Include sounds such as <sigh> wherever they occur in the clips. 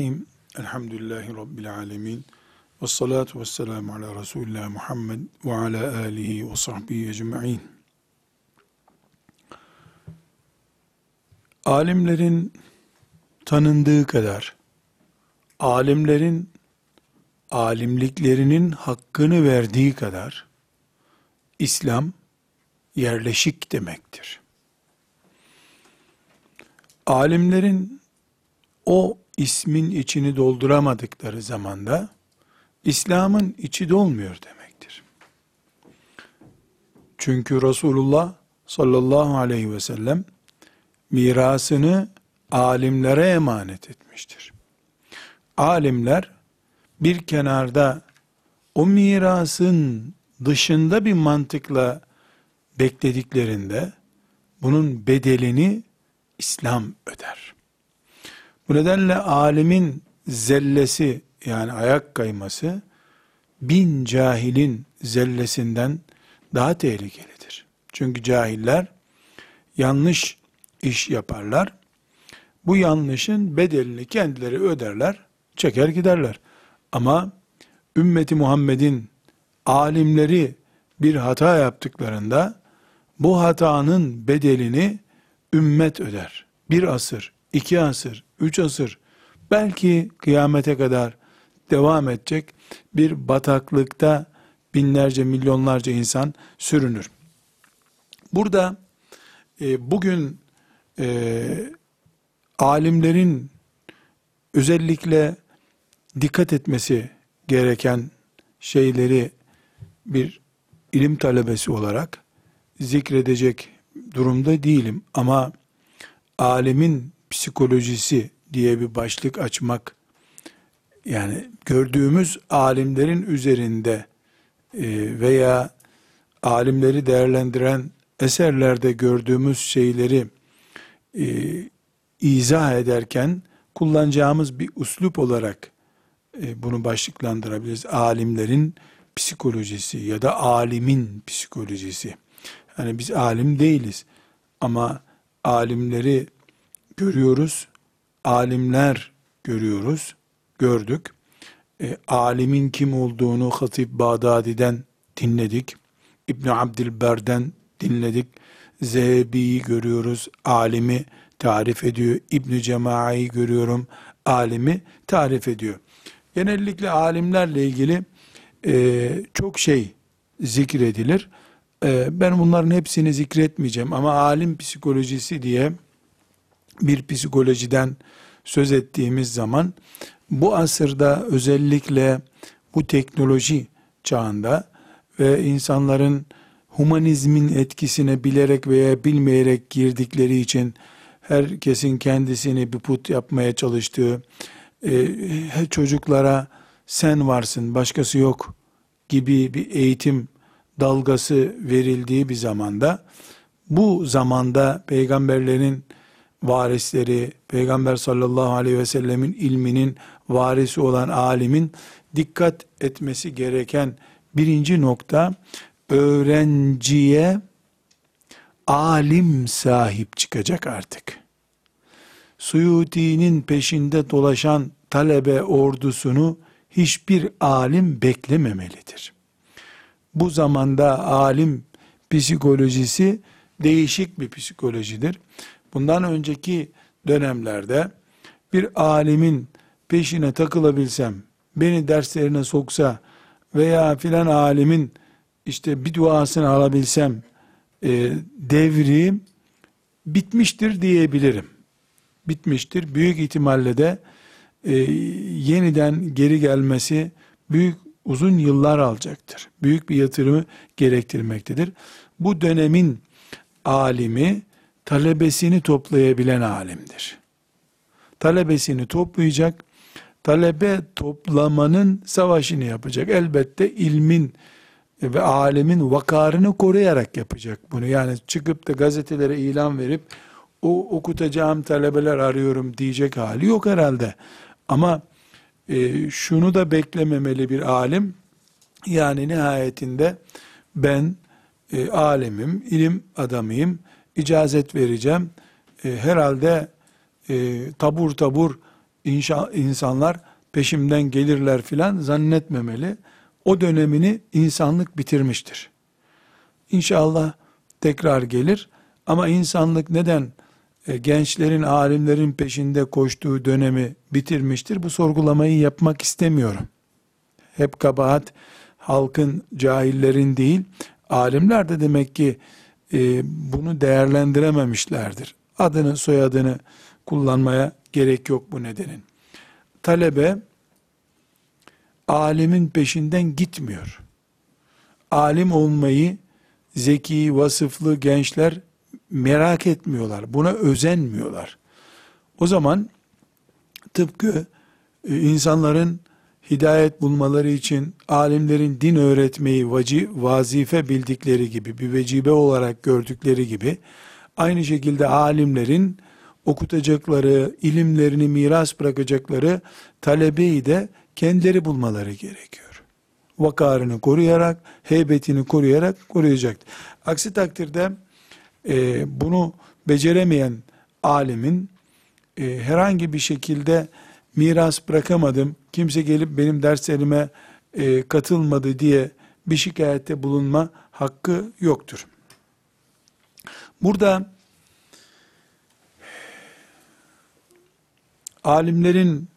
Bismillahirrahmanirrahim. Elhamdülillahi Rabbil alemin. Ve salatu ve selamu ala Resulullah Muhammed ve ala alihi ve sahbihi ecma'in. Alimlerin tanındığı kadar, alimlerin alimliklerinin hakkını verdiği kadar, İslam yerleşik demektir. Alimlerin o ismin içini dolduramadıkları zamanda İslam'ın içi dolmuyor demektir. Çünkü Resulullah sallallahu aleyhi ve sellem mirasını alimlere emanet etmiştir. Alimler bir kenarda o mirasın dışında bir mantıkla beklediklerinde bunun bedelini İslam öder. Bu nedenle alimin zellesi yani ayak kayması bin cahilin zellesinden daha tehlikelidir. Çünkü cahiller yanlış iş yaparlar. Bu yanlışın bedelini kendileri öderler, çeker giderler. Ama ümmeti Muhammed'in alimleri bir hata yaptıklarında bu hatanın bedelini ümmet öder. Bir asır, iki asır, üç asır, belki kıyamete kadar devam edecek bir bataklıkta binlerce, milyonlarca insan sürünür. Burada e, bugün e, alimlerin özellikle dikkat etmesi gereken şeyleri bir ilim talebesi olarak zikredecek durumda değilim ama alimin psikolojisi diye bir başlık açmak yani gördüğümüz alimlerin üzerinde e, veya alimleri değerlendiren eserlerde gördüğümüz şeyleri e, izah ederken kullanacağımız bir uslup olarak e, bunu başlıklandırabiliriz. Alimlerin psikolojisi ya da alimin psikolojisi. Yani biz alim değiliz ama alimleri görüyoruz, alimler görüyoruz, gördük. E, alimin kim olduğunu Hatip Bağdadi'den dinledik. İbn Abdilber'den dinledik. Zehebi'yi görüyoruz, alimi tarif ediyor. İbn Cema'yı görüyorum, alimi tarif ediyor. Genellikle alimlerle ilgili e, çok şey zikredilir. E, ben bunların hepsini zikretmeyeceğim ama alim psikolojisi diye bir psikolojiden söz ettiğimiz zaman bu asırda özellikle bu teknoloji çağında ve insanların humanizmin etkisine bilerek veya bilmeyerek girdikleri için herkesin kendisini bir put yapmaya çalıştığı, e, çocuklara sen varsın başkası yok gibi bir eğitim dalgası verildiği bir zamanda bu zamanda peygamberlerin varisleri, Peygamber sallallahu aleyhi ve sellemin ilminin varisi olan alimin dikkat etmesi gereken birinci nokta öğrenciye alim sahip çıkacak artık. Suyuti'nin peşinde dolaşan talebe ordusunu hiçbir alim beklememelidir. Bu zamanda alim psikolojisi değişik bir psikolojidir. Bundan önceki dönemlerde bir alimin peşine takılabilsem, beni derslerine soksa veya filan alimin işte bir duasını alabilsem e, devri bitmiştir diyebilirim. Bitmiştir. Büyük ihtimalle de e, yeniden geri gelmesi büyük uzun yıllar alacaktır. Büyük bir yatırımı gerektirmektedir. Bu dönemin alimi talebesini toplayabilen alimdir. Talebesini toplayacak, talebe toplamanın savaşını yapacak. Elbette ilmin ve alemin vakarını koruyarak yapacak bunu. Yani çıkıp da gazetelere ilan verip o okutacağım talebeler arıyorum diyecek hali yok herhalde. Ama e, şunu da beklememeli bir alim. Yani nihayetinde ben e, alemim, ilim adamıyım icazet vereceğim. E, herhalde e, tabur tabur inşa, insanlar peşimden gelirler filan zannetmemeli. O dönemini insanlık bitirmiştir. İnşallah tekrar gelir ama insanlık neden e, gençlerin, alimlerin peşinde koştuğu dönemi bitirmiştir? Bu sorgulamayı yapmak istemiyorum. Hep kabahat halkın, cahillerin değil, alimler de demek ki e, bunu değerlendirememişlerdir. Adını, soyadını kullanmaya gerek yok bu nedenin. Talebe, alimin peşinden gitmiyor. Alim olmayı zeki, vasıflı gençler merak etmiyorlar. Buna özenmiyorlar. O zaman tıpkı e, insanların hidayet bulmaları için alimlerin din öğretmeyi vaci, vazife bildikleri gibi, bir vecibe olarak gördükleri gibi, aynı şekilde alimlerin okutacakları, ilimlerini miras bırakacakları talebeyi de kendileri bulmaları gerekiyor. Vakarını koruyarak, heybetini koruyarak koruyacak. Aksi takdirde e, bunu beceremeyen alimin e, herhangi bir şekilde miras bırakamadım, kimse gelip benim derslerime e, katılmadı diye bir şikayette bulunma hakkı yoktur. Burada alimlerin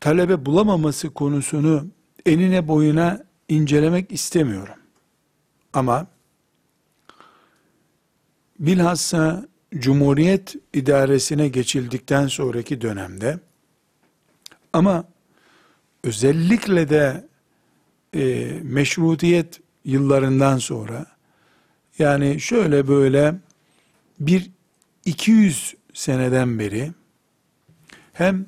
talebe bulamaması konusunu enine boyuna incelemek istemiyorum. Ama bilhassa Cumhuriyet idaresine geçildikten sonraki dönemde ama özellikle de e, meşrutiyet yıllarından sonra yani şöyle böyle bir 200 seneden beri hem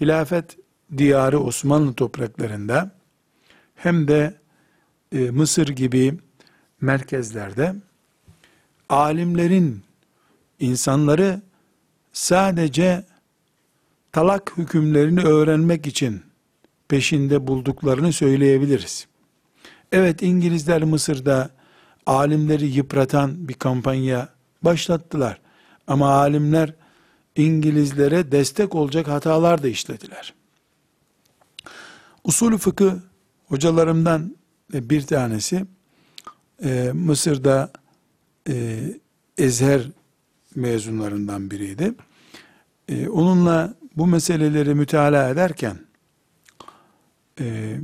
hilafet diyarı Osmanlı topraklarında hem de e, Mısır gibi merkezlerde alimlerin insanları sadece talak hükümlerini öğrenmek için peşinde bulduklarını söyleyebiliriz. Evet İngilizler Mısır'da alimleri yıpratan bir kampanya başlattılar. Ama alimler İngilizlere destek olacak hatalar da işlediler. Usulü fıkıh hocalarımdan bir tanesi e, Mısır'da e, Ezher mezunlarından biriydi. E, onunla bu meseleleri müteala ederken e,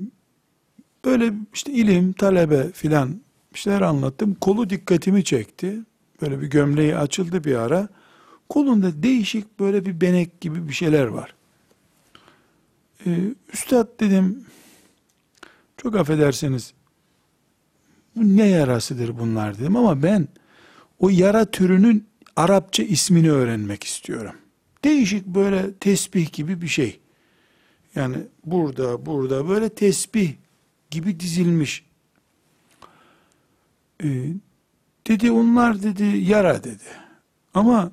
böyle işte ilim, talebe filan bir şeyler anlattım. Kolu dikkatimi çekti. Böyle bir gömleği açıldı bir ara. Kolunda değişik böyle bir benek gibi bir şeyler var. Ee, Üstad dedim, çok affedersiniz, ne yarasıdır bunlar dedim ama ben o yara türünün Arapça ismini öğrenmek istiyorum. Değişik böyle tesbih gibi bir şey. Yani burada, burada böyle tesbih gibi dizilmiş. Ee, dedi onlar dedi yara dedi. Ama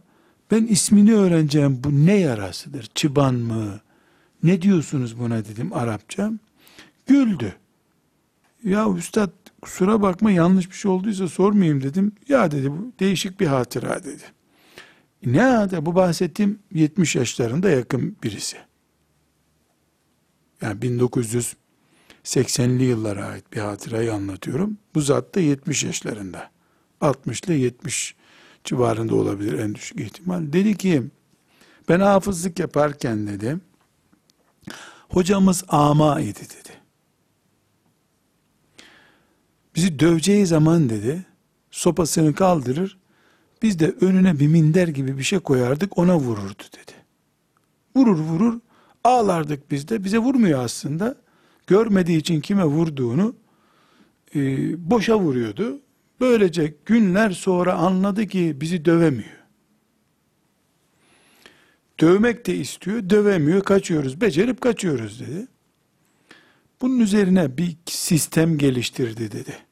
ben ismini öğreneceğim bu ne yarasıdır? Çıban mı? Ne diyorsunuz buna dedim Arapça. Güldü. Ya üstad kusura bakma yanlış bir şey olduysa sormayayım dedim. Ya dedi bu değişik bir hatıra dedi. Ne hatıra? Bu bahsettiğim 70 yaşlarında yakın birisi. Yani 1980'li yıllara ait bir hatırayı anlatıyorum. Bu zat da 70 yaşlarında. 60 ile 70 civarında olabilir en düşük ihtimal. Dedi ki ben hafızlık yaparken dedi hocamız ama idi dedi. Bizi döveceği zaman dedi sopasını kaldırır biz de önüne bir minder gibi bir şey koyardık ona vururdu dedi. Vurur vurur ağlardık biz de bize vurmuyor aslında. Görmediği için kime vurduğunu e, boşa vuruyordu. Böylece günler sonra anladı ki bizi dövemiyor. Dövmek de istiyor, dövemiyor, kaçıyoruz, becerip kaçıyoruz dedi. Bunun üzerine bir sistem geliştirdi dedi.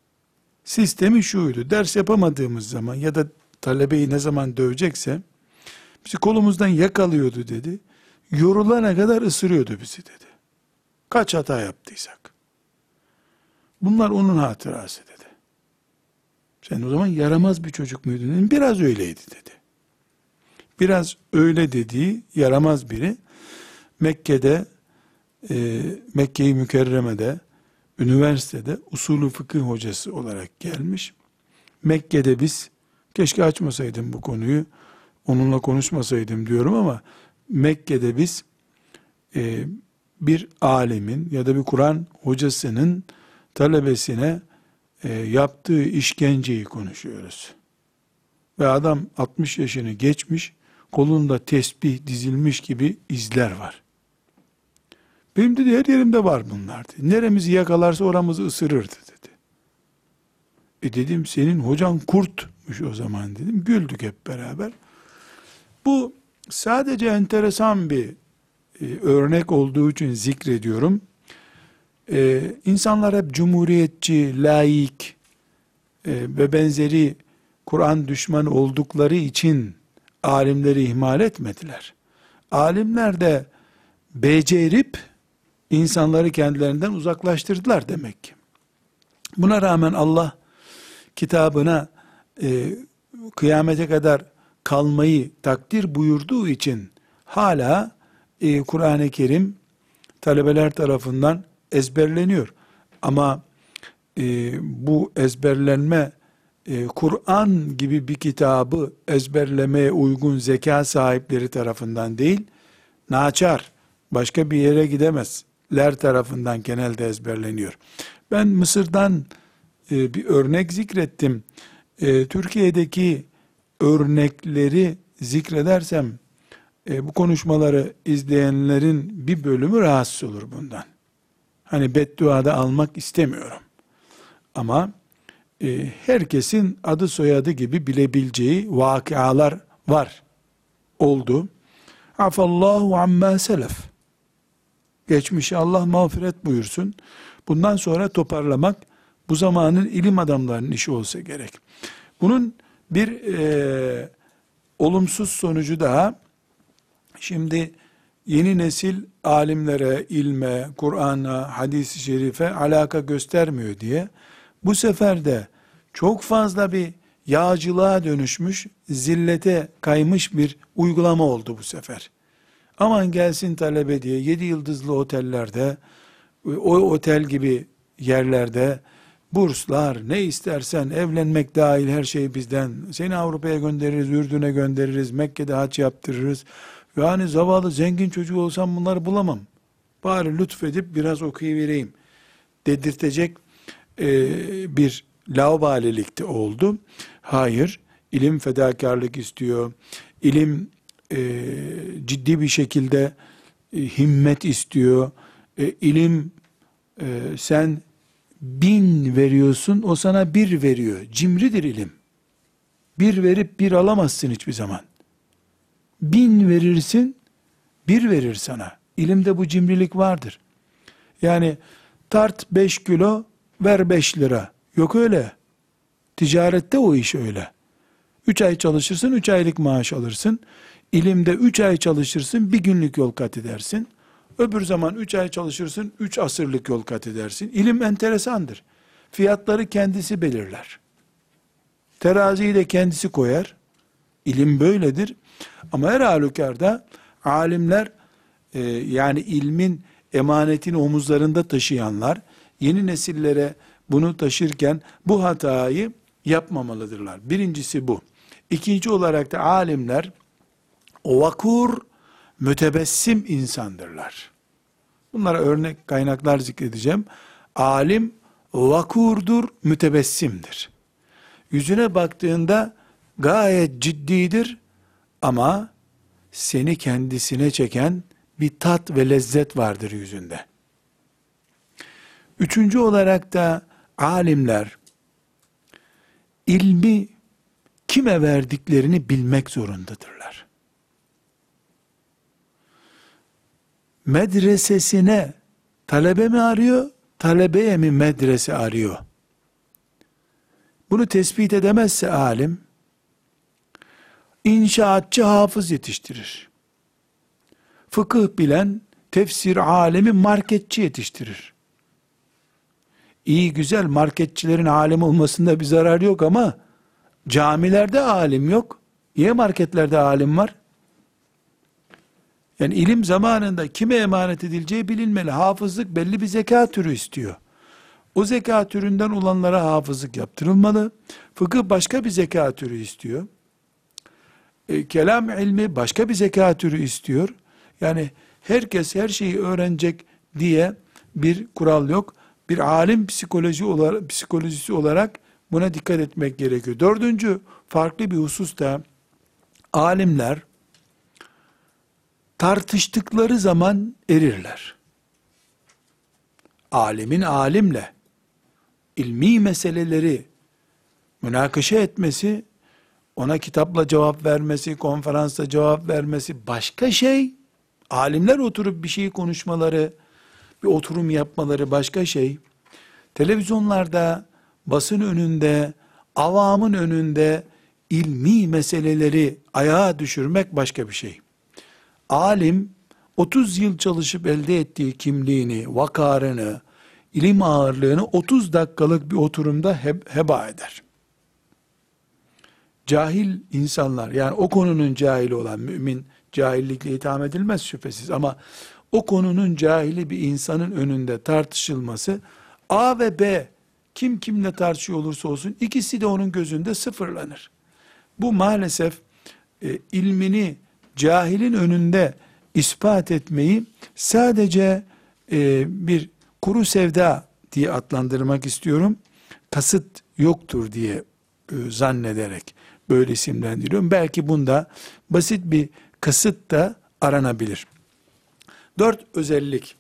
Sistemi şuydu, ders yapamadığımız zaman ya da talebeyi ne zaman dövecekse, bizi kolumuzdan yakalıyordu dedi. Yorulana kadar ısırıyordu bizi dedi. Kaç hata yaptıysak. Bunlar onun hatırası dedi. Sen o zaman yaramaz bir çocuk muydun? Biraz öyleydi dedi. biraz öyle dediği yaramaz biri Mekke'de e, Mekke-i Mükerreme'de üniversitede usulü fıkıh hocası olarak gelmiş. Mekke'de biz keşke açmasaydım bu konuyu onunla konuşmasaydım diyorum ama Mekke'de biz e, bir alemin ya da bir Kur'an hocasının talebesine e, yaptığı işkenceyi konuşuyoruz. Ve adam 60 yaşını geçmiş, kolunda tesbih dizilmiş gibi izler var. Benim dedi her yerimde var bunlar dedi. Neremizi yakalarsa oramızı ısırırdı dedi. E dedim senin hocan kurtmuş o zaman dedim. Güldük hep beraber. Bu sadece enteresan bir e, örnek olduğu için zikrediyorum. E, insanlar hep cumhuriyetçi, laik e, ve benzeri Kur'an düşmanı oldukları için alimleri ihmal etmediler. Alimler de becerip insanları kendilerinden uzaklaştırdılar demek ki. Buna rağmen Allah kitabına e, kıyamete kadar kalmayı takdir buyurduğu için hala e, Kur'an-ı Kerim talebeler tarafından ezberleniyor. Ama e, bu ezberlenme e, Kur'an gibi bir kitabı ezberlemeye uygun zeka sahipleri tarafından değil, naçar, başka bir yere gidemezler tarafından genelde ezberleniyor. Ben Mısır'dan e, bir örnek zikrettim. E, Türkiye'deki örnekleri zikredersem, e, bu konuşmaları izleyenlerin bir bölümü rahatsız olur bundan. Hani bedduada almak istemiyorum. Ama e, herkesin adı soyadı gibi bilebileceği vakialar var. Oldu. Afallahu amma selef. Geçmişi Allah mağfiret buyursun. Bundan sonra toparlamak bu zamanın ilim adamlarının işi olsa gerek. Bunun bir e, olumsuz sonucu daha Şimdi yeni nesil alimlere, ilme, Kur'an'a, hadis-i şerife alaka göstermiyor diye bu sefer de çok fazla bir yağcılığa dönüşmüş, zillete kaymış bir uygulama oldu bu sefer. Aman gelsin talebe diye yedi yıldızlı otellerde, o otel gibi yerlerde burslar, ne istersen evlenmek dahil her şey bizden. Seni Avrupa'ya göndeririz, Ürdün'e göndeririz, Mekke'de haç yaptırırız. Yani zavallı zengin çocuğu olsam bunları bulamam. Bari lütfedip biraz okuyuvereyim dedirtecek e, bir laubalilikte oldu. Hayır, ilim fedakarlık istiyor. İlim e, ciddi bir şekilde e, himmet istiyor. E, ilim e, sen bin veriyorsun, o sana bir veriyor. Cimridir ilim. Bir verip bir alamazsın hiçbir zaman bin verirsin, bir verir sana. İlimde bu cimrilik vardır. Yani tart beş kilo, ver beş lira. Yok öyle. Ticarette o iş öyle. Üç ay çalışırsın, üç aylık maaş alırsın. İlimde üç ay çalışırsın, bir günlük yol kat edersin. Öbür zaman üç ay çalışırsın, üç asırlık yol kat edersin. İlim enteresandır. Fiyatları kendisi belirler. Teraziyi de kendisi koyar. İlim böyledir. Ama her halükarda alimler e, yani ilmin emanetini omuzlarında taşıyanlar yeni nesillere bunu taşırken bu hatayı yapmamalıdırlar. Birincisi bu. İkinci olarak da alimler vakur, mütebessim insandırlar. Bunlara örnek kaynaklar zikredeceğim. Alim vakurdur, mütebessimdir. Yüzüne baktığında gayet ciddidir ama seni kendisine çeken bir tat ve lezzet vardır yüzünde. Üçüncü olarak da alimler ilmi kime verdiklerini bilmek zorundadırlar. Medresesine talebe mi arıyor, talebeye mi medrese arıyor? Bunu tespit edemezse alim, inşaatçı hafız yetiştirir. Fıkıh bilen tefsir alemi marketçi yetiştirir. İyi güzel marketçilerin alim olmasında bir zarar yok ama camilerde alim yok. Niye marketlerde alim var? Yani ilim zamanında kime emanet edileceği bilinmeli. Hafızlık belli bir zeka türü istiyor. O zeka türünden olanlara hafızlık yaptırılmalı. Fıkıh başka bir zeka türü istiyor. E, kelam ilmi başka bir zeka türü istiyor. Yani herkes her şeyi öğrenecek diye bir kural yok. Bir alim psikoloji olarak, psikolojisi olarak buna dikkat etmek gerekiyor. Dördüncü farklı bir husus da alimler tartıştıkları zaman erirler. Alimin alimle ilmi meseleleri münakaşa etmesi, ona kitapla cevap vermesi, konferansta cevap vermesi başka şey. Alimler oturup bir şey konuşmaları, bir oturum yapmaları başka şey. Televizyonlarda, basın önünde, avamın önünde ilmi meseleleri ayağa düşürmek başka bir şey. Alim 30 yıl çalışıp elde ettiği kimliğini, vakarını, ilim ağırlığını 30 dakikalık bir oturumda heba eder. Cahil insanlar yani o konunun cahili olan mümin cahillikle itham edilmez şüphesiz ama o konunun cahili bir insanın önünde tartışılması A ve B kim kimle tartışıyor olursa olsun ikisi de onun gözünde sıfırlanır. Bu maalesef e, ilmini cahilin önünde ispat etmeyi sadece e, bir kuru sevda diye adlandırmak istiyorum. Kasıt yoktur diye e, zannederek böyle isimlendiriyorum. Belki bunda basit bir kasıt da aranabilir. Dört özellik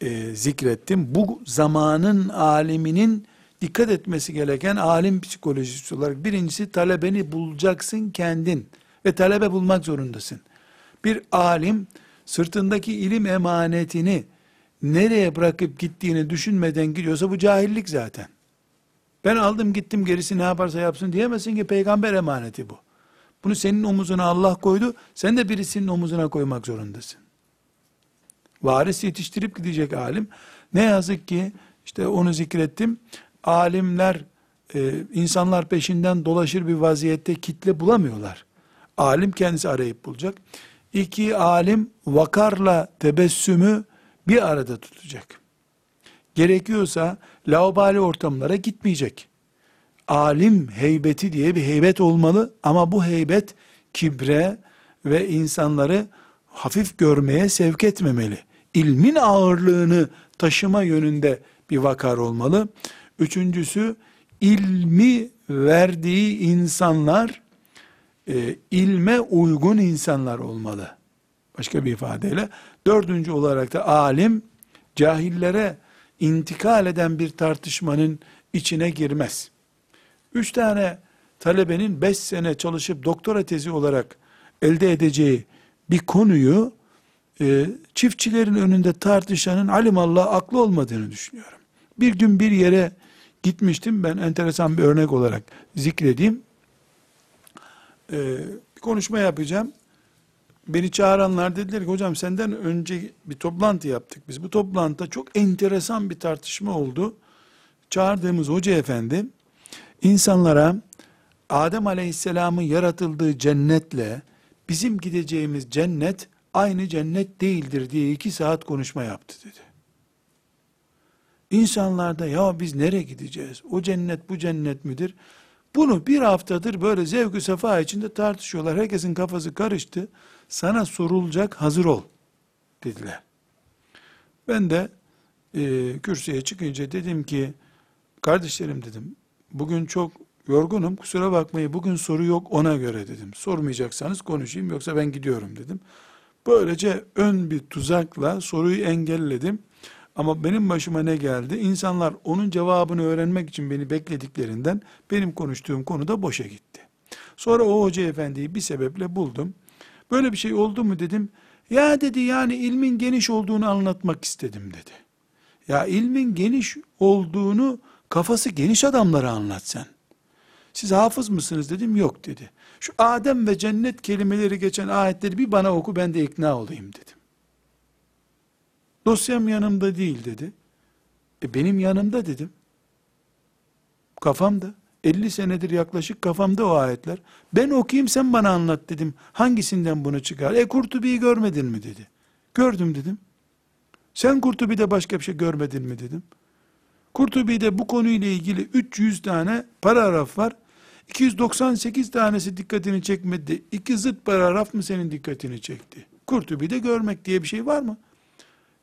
e, zikrettim. Bu zamanın aliminin dikkat etmesi gereken alim psikolojisi olarak birincisi talebeni bulacaksın kendin ve talebe bulmak zorundasın. Bir alim sırtındaki ilim emanetini nereye bırakıp gittiğini düşünmeden gidiyorsa bu cahillik zaten. Ben aldım gittim gerisi ne yaparsa yapsın diyemezsin ki peygamber emaneti bu. Bunu senin omuzuna Allah koydu. Sen de birisinin omuzuna koymak zorundasın. Varis yetiştirip gidecek alim. Ne yazık ki işte onu zikrettim. Alimler e, insanlar peşinden dolaşır bir vaziyette kitle bulamıyorlar. Alim kendisi arayıp bulacak. İki alim vakarla tebessümü bir arada tutacak. Gerekiyorsa laubali ortamlara gitmeyecek. Alim heybeti diye bir heybet olmalı ama bu heybet kibre ve insanları hafif görmeye sevk etmemeli. İlmin ağırlığını taşıma yönünde bir vakar olmalı. Üçüncüsü ilmi verdiği insanlar e, ilme uygun insanlar olmalı. Başka bir ifadeyle. Dördüncü olarak da alim cahillere intikal eden bir tartışmanın içine girmez. Üç tane talebenin beş sene çalışıp doktora tezi olarak elde edeceği bir konuyu e, çiftçilerin önünde tartışanın alimallah aklı olmadığını düşünüyorum. Bir gün bir yere gitmiştim ben enteresan bir örnek olarak zikredeyim. E, bir konuşma yapacağım. Beni çağıranlar dediler ki hocam senden önce bir toplantı yaptık biz. Bu toplantıda çok enteresan bir tartışma oldu. Çağırdığımız hoca efendi insanlara Adem Aleyhisselam'ın yaratıldığı cennetle bizim gideceğimiz cennet aynı cennet değildir diye iki saat konuşma yaptı dedi. İnsanlar da ya biz nereye gideceğiz? O cennet bu cennet midir? Bunu bir haftadır böyle zevk sefa içinde tartışıyorlar. Herkesin kafası karıştı. Sana sorulacak hazır ol dediler. Ben de e, kürsüye çıkınca dedim ki kardeşlerim dedim bugün çok yorgunum kusura bakmayın bugün soru yok ona göre dedim. Sormayacaksanız konuşayım yoksa ben gidiyorum dedim. Böylece ön bir tuzakla soruyu engelledim. Ama benim başıma ne geldi? İnsanlar onun cevabını öğrenmek için beni beklediklerinden benim konuştuğum konu da boşa gitti. Sonra o hoca efendiyi bir sebeple buldum. Böyle bir şey oldu mu dedim. Ya dedi yani ilmin geniş olduğunu anlatmak istedim dedi. Ya ilmin geniş olduğunu kafası geniş adamlara anlat sen. Siz hafız mısınız dedim yok dedi. Şu Adem ve cennet kelimeleri geçen ayetleri bir bana oku ben de ikna olayım dedim. Dosyam yanımda değil dedi. E benim yanımda dedim. Kafamda. 50 senedir yaklaşık kafamda o ayetler. Ben okuyayım sen bana anlat dedim. Hangisinden bunu çıkar? E Kurtubi'yi görmedin mi dedi. Gördüm dedim. Sen Kurtubi'de başka bir şey görmedin mi dedim. Kurtubi'de bu konuyla ilgili 300 tane paragraf var. 298 tanesi dikkatini çekmedi. İki zıt paragraf mı senin dikkatini çekti? Kurtubi'de görmek diye bir şey var mı?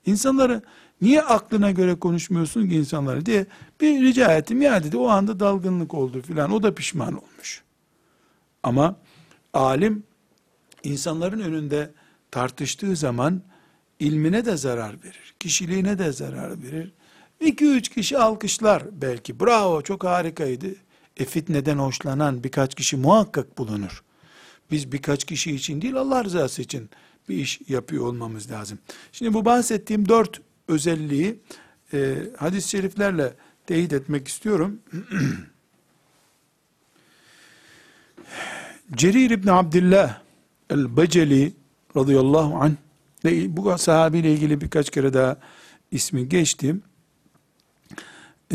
İnsanları niye aklına göre konuşmuyorsun ki insanları diye bir rica ettim. Ya dedi o anda dalgınlık oldu filan. O da pişman olmuş. Ama alim insanların önünde tartıştığı zaman ilmine de zarar verir. Kişiliğine de zarar verir. İki üç kişi alkışlar belki. Bravo çok harikaydı. E fitneden hoşlanan birkaç kişi muhakkak bulunur. Biz birkaç kişi için değil Allah rızası için bir iş yapıyor olmamız lazım. Şimdi bu bahsettiğim dört özelliği e, hadis-i şeriflerle teyit etmek istiyorum. <clears throat> Cerir İbni Abdillah el-Beceli radıyallahu anh bu sahabiyle ilgili birkaç kere daha ismi geçti.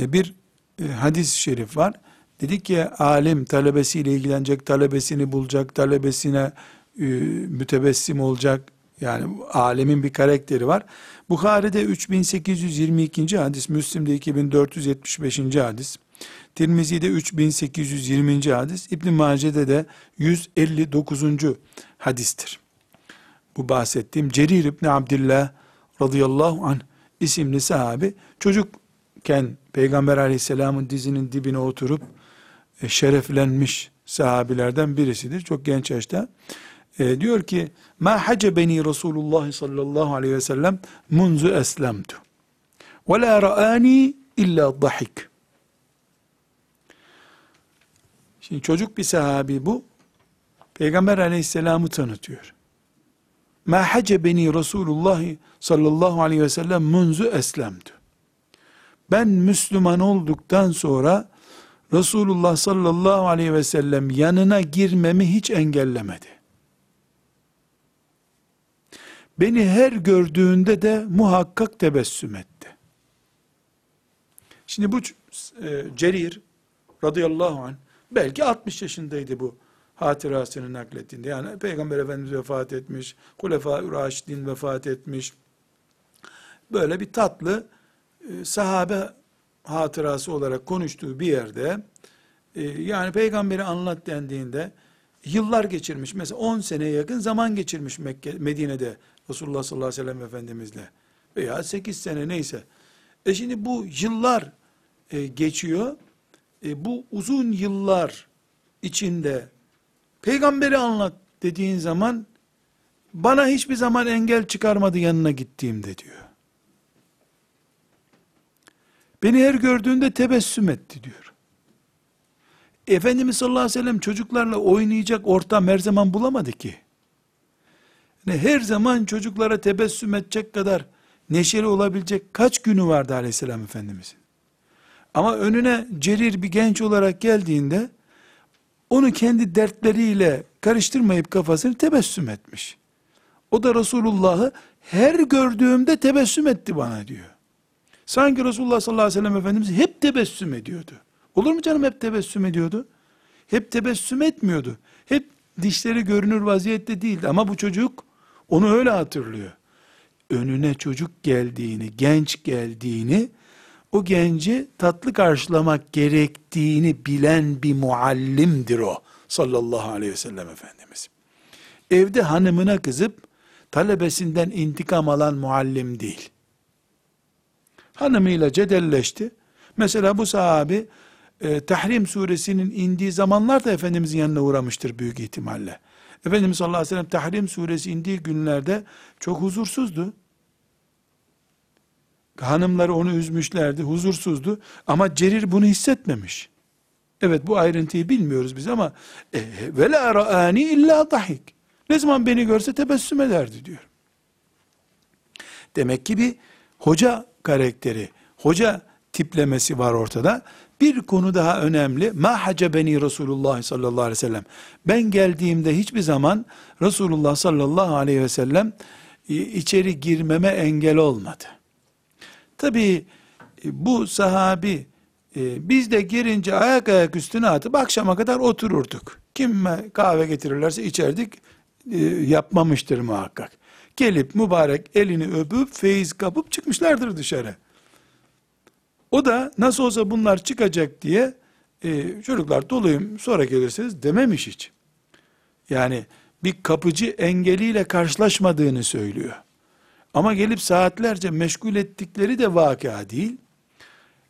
E, bir e, hadis-i şerif var. Dedik ki alim talebesiyle ilgilenecek, talebesini bulacak, talebesine e, mütebessim olacak. Yani alemin bir karakteri var. Bukhari'de 3822. hadis, Müslim'de 2475. hadis, Tirmizi'de 3820. hadis, İbn Mace'de de 159. hadistir. Bu bahsettiğim Cerir İbni Abdillah radıyallahu anh isimli sahabi çocukken Peygamber aleyhisselamın dizinin dibine oturup e, şereflenmiş sahabilerden birisidir. Çok genç yaşta. E, diyor ki ma hacebeni Resulullah sallallahu aleyhi ve sellem munzu eslemtu ve la ra'ani illa dahik. Şimdi çocuk bir sahabi bu. Peygamber aleyhisselamı tanıtıyor. Ma hacebeni Resulullah sallallahu aleyhi ve sellem munzu eslemtu. Ben Müslüman olduktan sonra Resulullah sallallahu aleyhi ve sellem yanına girmemi hiç engellemedi. Beni her gördüğünde de muhakkak tebessüm etti. Şimdi bu e, Cerir radıyallahu anh belki 60 yaşındaydı bu hatırasını naklettiğinde. Yani Peygamber Efendimiz vefat etmiş, Kulefa-ı Raşidin vefat etmiş. Böyle bir tatlı e, sahabe hatırası olarak konuştuğu bir yerde e, yani peygamberi anlat dendiğinde yıllar geçirmiş. Mesela 10 seneye yakın zaman geçirmiş Mekke, Medine'de Resulullah sallallahu aleyhi ve sellem Efendimizle. Veya 8 sene neyse. E şimdi bu yıllar e, geçiyor. E, bu uzun yıllar içinde peygamberi anlat dediğin zaman bana hiçbir zaman engel çıkarmadı yanına gittiğimde diyor. Beni her gördüğünde tebessüm etti diyor. Efendimiz sallallahu aleyhi ve sellem çocuklarla oynayacak ortam her zaman bulamadı ki. Yani her zaman çocuklara tebessüm edecek kadar neşeli olabilecek kaç günü vardı aleyhisselam efendimizin. Ama önüne cerir bir genç olarak geldiğinde onu kendi dertleriyle karıştırmayıp kafasını tebessüm etmiş. O da Resulullah'ı her gördüğümde tebessüm etti bana diyor. Sanki Resulullah sallallahu aleyhi ve sellem Efendimiz hep tebessüm ediyordu. Olur mu canım hep tebessüm ediyordu? Hep tebessüm etmiyordu. Hep dişleri görünür vaziyette değildi. Ama bu çocuk onu öyle hatırlıyor. Önüne çocuk geldiğini, genç geldiğini, o genci tatlı karşılamak gerektiğini bilen bir muallimdir o. Sallallahu aleyhi ve sellem Efendimiz. Evde hanımına kızıp talebesinden intikam alan muallim değil hanımıyla cedelleşti. Mesela bu sahabi e, Tahrim suresinin indiği zamanlarda Efendimizin yanına uğramıştır büyük ihtimalle. Efendimiz sallallahu aleyhi ve sellem Tahrim suresi indiği günlerde çok huzursuzdu. Hanımları onu üzmüşlerdi, huzursuzdu. Ama Cerir bunu hissetmemiş. Evet bu ayrıntıyı bilmiyoruz biz ama e, ve la ra'ani illa dahik. Ne zaman beni görse tebessüm ederdi diyor. Demek ki bir hoca karakteri, hoca tiplemesi var ortada. Bir konu daha önemli. Ma hacebeni Resulullah sallallahu aleyhi ve sellem. Ben geldiğimde hiçbir zaman Resulullah sallallahu aleyhi ve sellem e, içeri girmeme engel olmadı. Tabi e, bu sahabi e, biz de girince ayak ayak üstüne atıp akşama kadar otururduk. Kim kahve getirirlerse içerdik yapmamıştır muhakkak. Gelip mübarek elini öpüp feyiz kapıp çıkmışlardır dışarı. O da nasıl olsa bunlar çıkacak diye e, çocuklar doluyum sonra gelirsiniz dememiş hiç. Yani bir kapıcı engeliyle karşılaşmadığını söylüyor. Ama gelip saatlerce meşgul ettikleri de vaka değil.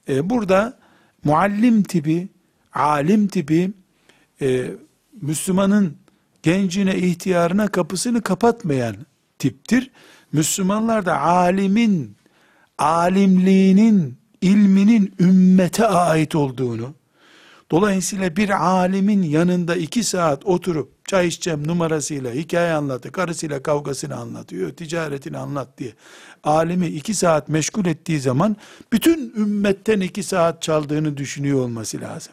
E, burada muallim tipi, alim tipi, e, Müslümanın gencine, ihtiyarına kapısını kapatmayan tiptir. Müslümanlar da alimin, alimliğinin, ilminin ümmete ait olduğunu, dolayısıyla bir alimin yanında iki saat oturup çay içeceğim numarasıyla hikaye anlatı, karısıyla kavgasını anlatıyor, ticaretini anlat diye alimi iki saat meşgul ettiği zaman bütün ümmetten iki saat çaldığını düşünüyor olması lazım.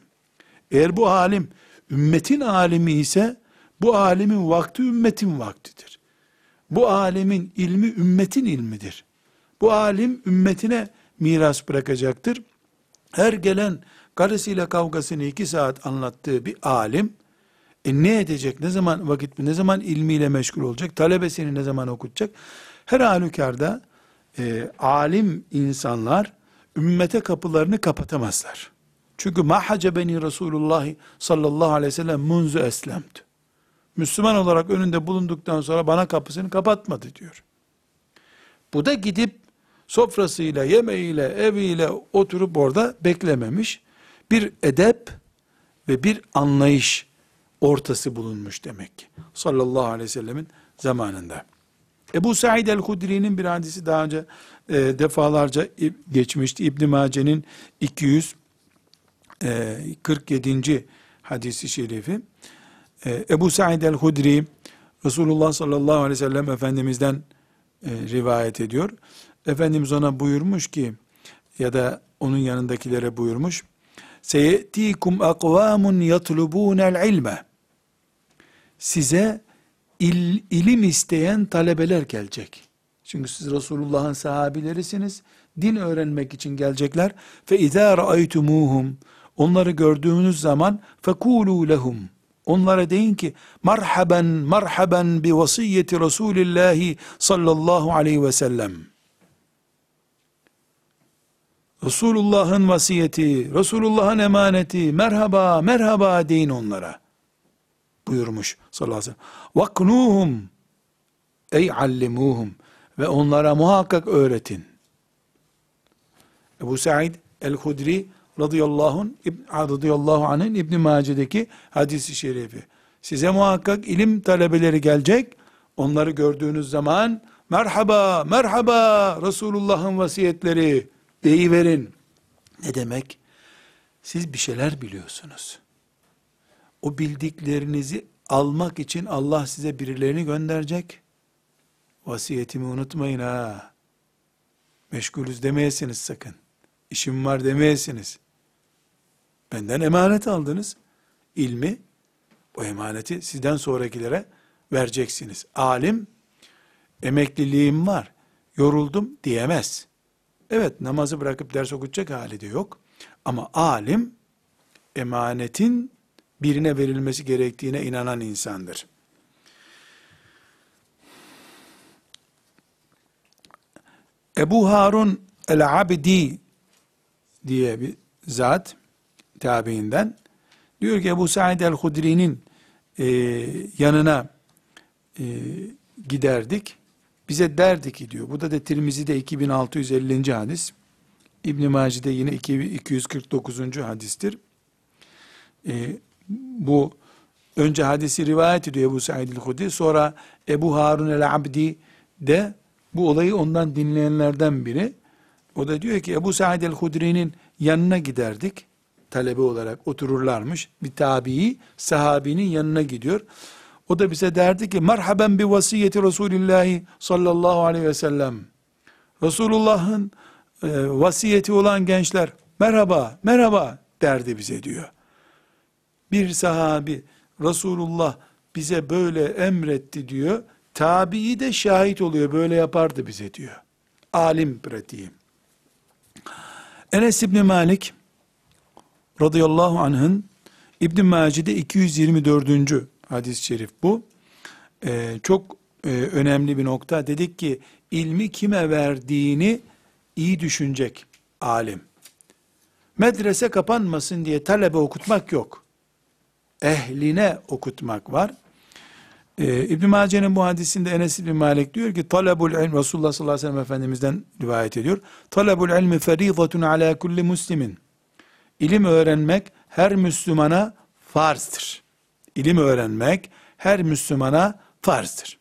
Eğer bu alim ümmetin alimi ise bu alimin vakti ümmetin vaktidir. Bu alimin ilmi ümmetin ilmidir. Bu alim ümmetine miras bırakacaktır. Her gelen karısıyla kavgasını iki saat anlattığı bir alim, e ne edecek, ne zaman vakit, ne zaman ilmiyle meşgul olacak, talebesini ne zaman okutacak? Her halükarda e, alim insanlar ümmete kapılarını kapatamazlar. Çünkü mahace beni Resulullah sallallahu aleyhi ve sellem munzu eslemtu. Müslüman olarak önünde bulunduktan sonra bana kapısını kapatmadı diyor. Bu da gidip sofrasıyla, yemeğiyle, eviyle oturup orada beklememiş. Bir edep ve bir anlayış ortası bulunmuş demek ki. Sallallahu aleyhi ve sellemin zamanında. Ebu Said el-Hudri'nin bir hadisi daha önce e, defalarca geçmişti. İbn Mace'nin 247. E, hadisi şerifi. E, Ebu Said el-Hudri Resulullah sallallahu aleyhi ve sellem Efendimiz'den e, rivayet ediyor. Efendimiz ona buyurmuş ki ya da onun yanındakilere buyurmuş. Seyetikum akvamun yatlubunel ilme. Size il, ilim isteyen talebeler gelecek. Çünkü siz Resulullah'ın sahabilerisiniz. Din öğrenmek için gelecekler. Fe izâ ra'aytumuhum onları gördüğünüz zaman fekulu lehum onlara deyin ki marhaban marhaban bi vasiyeti Resulillahi sallallahu aleyhi ve sellem. Resulullah'ın vasiyeti, Resulullah'ın emaneti, merhaba, merhaba deyin onlara buyurmuş sallallahu aleyhi ve sellem. Vaknuhum ey allimuhum ve onlara muhakkak öğretin. Ebu Said el-Hudri radıyallahu, radıyallahu anh'ın İbn Mace'deki hadisi şerifi. Size muhakkak ilim talebeleri gelecek. Onları gördüğünüz zaman merhaba, merhaba Resulullah'ın vasiyetleri deyiverin. Ne demek? Siz bir şeyler biliyorsunuz. O bildiklerinizi almak için Allah size birilerini gönderecek. Vasiyetimi unutmayın ha. Meşgulüz demeyesiniz sakın. İşim var demeyesiniz. Benden emanet aldınız. İlmi, o emaneti sizden sonrakilere vereceksiniz. Alim, emekliliğim var, yoruldum diyemez. Evet, namazı bırakıp ders okutacak hali de yok. Ama alim, emanetin birine verilmesi gerektiğine inanan insandır. Ebu Harun el-Abdi diye bir zat tabiinden diyor ki Ebu Said el-Hudri'nin e, yanına e, giderdik. Bize derdi ki diyor. Bu da de Tirmizi'de 2650. hadis. İbn Maci'de yine 249. hadistir. E, bu önce hadisi rivayet ediyor Ebu Said el-Hudri. Sonra Ebu Harun el-Abdi de bu olayı ondan dinleyenlerden biri. O da diyor ki Ebu Said el-Hudri'nin yanına giderdik. Talebe olarak otururlarmış. Bir tabii sahabinin yanına gidiyor. O da bize derdi ki merhaben bi vasiyeti Resulillahi sallallahu aleyhi ve sellem. Resulullah'ın e, vasiyeti olan gençler merhaba merhaba derdi bize diyor. Bir sahabi Resulullah bize böyle emretti diyor. Tabii de şahit oluyor böyle yapardı bize diyor. Alim pratiği. Enes İbni Malik radıyallahu anh'ın İbn Mace'de 224. hadis-i şerif bu. Ee, çok e, önemli bir nokta. Dedik ki ilmi kime verdiğini iyi düşünecek alim. Medrese kapanmasın diye talebe okutmak yok. Ehline okutmak var. Ee, İbn Mace'nin bu hadisinde Enes İbn Malik diyor ki talabul ilm Resulullah sallallahu aleyhi ve sellem efendimizden rivayet ediyor. Talabul ilmi feridatun ala kulli muslimin. İlim öğrenmek her Müslümana farzdır. İlim öğrenmek her Müslümana farzdır.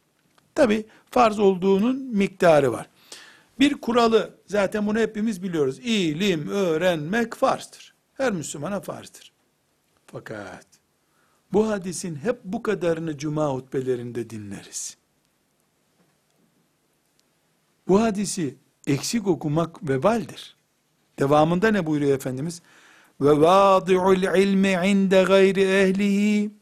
Tabi farz olduğunun miktarı var. Bir kuralı zaten bunu hepimiz biliyoruz. İlim öğrenmek farzdır. Her Müslümana farzdır. Fakat bu hadisin hep bu kadarını cuma hutbelerinde dinleriz. Bu hadisi eksik okumak vebaldir. Devamında ne buyuruyor Efendimiz? Ve vâdi'ul ilmi inde gayri ehlihi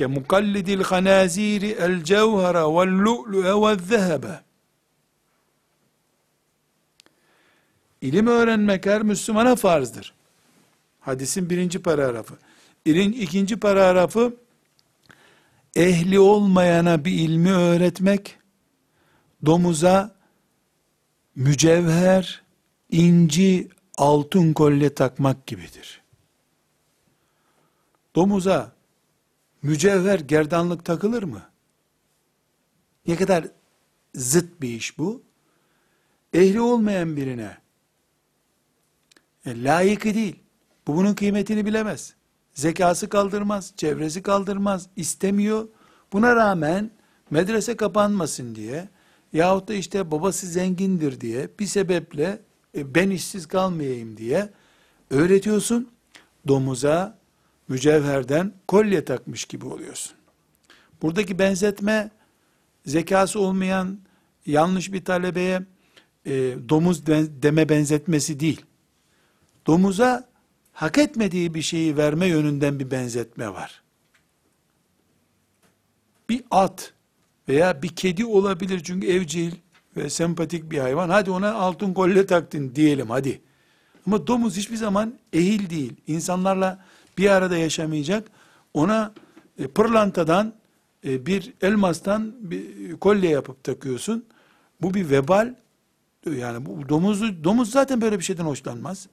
ke mukallidil hanaziri el cevhara vel lu'lu'e vel zehebe. İlim öğrenmek her Müslümana farzdır. Hadisin birinci paragrafı. İrin ikinci paragrafı ehli olmayana bir ilmi öğretmek, domuza mücevher, inci, altın kolye takmak gibidir. Domuza mücevher gerdanlık takılır mı? Ne kadar zıt bir iş bu. Ehli olmayan birine e, layıkı değil. Bu bunun kıymetini bilemez. Zekası kaldırmaz, çevresi kaldırmaz, istemiyor. Buna rağmen medrese kapanmasın diye yahut da işte babası zengindir diye bir sebeple e, ben işsiz kalmayayım diye öğretiyorsun. Domuza mücevherden kolye takmış gibi oluyorsun. Buradaki benzetme zekası olmayan yanlış bir talebeye e, domuz deme benzetmesi değil. Domuza hak etmediği bir şeyi verme yönünden bir benzetme var. Bir at veya bir kedi olabilir çünkü evcil ve sempatik bir hayvan. Hadi ona altın kolye taktın diyelim hadi. Ama domuz hiçbir zaman ehil değil. İnsanlarla bir arada yaşamayacak. Ona e, pırlantadan e, bir elmastan bir kolye yapıp takıyorsun. Bu bir vebal. Yani bu domuzu domuz zaten böyle bir şeyden hoşlanmaz.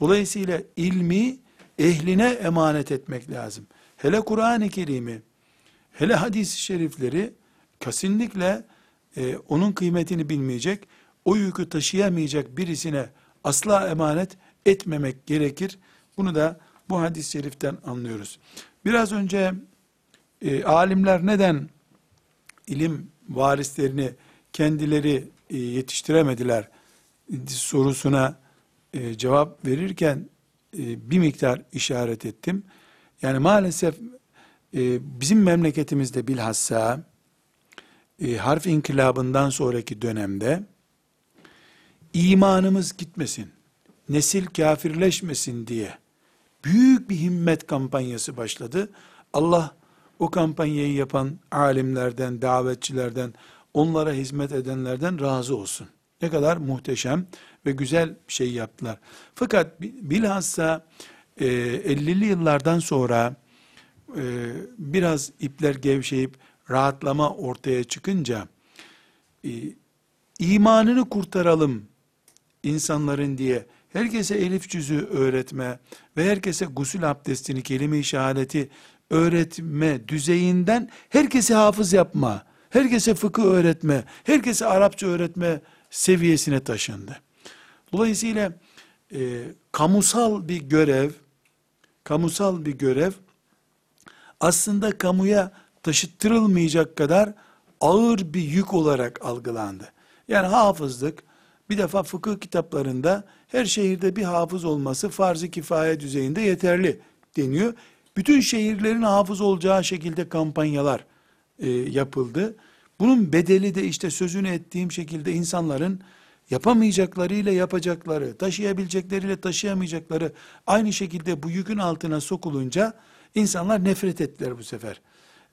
Dolayısıyla ilmi ehline emanet etmek lazım. Hele Kur'an-ı Kerim'i, hele hadis-i şerifleri kesinlikle e, onun kıymetini bilmeyecek, o yükü taşıyamayacak birisine asla emanet etmemek gerekir. Bunu da bu hadis-i şeriften anlıyoruz. Biraz önce e, alimler neden ilim varislerini kendileri e, yetiştiremediler sorusuna e, cevap verirken e, bir miktar işaret ettim. Yani maalesef e, bizim memleketimizde bilhassa e, harf inkılabından sonraki dönemde imanımız gitmesin, nesil kafirleşmesin diye büyük bir himmet kampanyası başladı. Allah o kampanyayı yapan alimlerden, davetçilerden, onlara hizmet edenlerden razı olsun. Ne kadar muhteşem ve güzel bir şey yaptılar. Fakat bilhassa e, 50'li yıllardan sonra e, biraz ipler gevşeyip rahatlama ortaya çıkınca e, imanını kurtaralım insanların diye herkese elif cüzü öğretme ve herkese gusül abdestini, kelime-i şehadeti öğretme düzeyinden herkese hafız yapma, herkese fıkıh öğretme, herkese Arapça öğretme seviyesine taşındı. Dolayısıyla e, kamusal bir görev, kamusal bir görev aslında kamuya taşıttırılmayacak kadar ağır bir yük olarak algılandı. Yani hafızlık bir defa fıkıh kitaplarında her şehirde bir hafız olması farz-ı kifaye düzeyinde yeterli deniyor. Bütün şehirlerin hafız olacağı şekilde kampanyalar e, yapıldı. Bunun bedeli de işte sözünü ettiğim şekilde insanların yapamayacaklarıyla yapacakları, taşıyabilecekleriyle taşıyamayacakları aynı şekilde bu yükün altına sokulunca insanlar nefret ettiler bu sefer.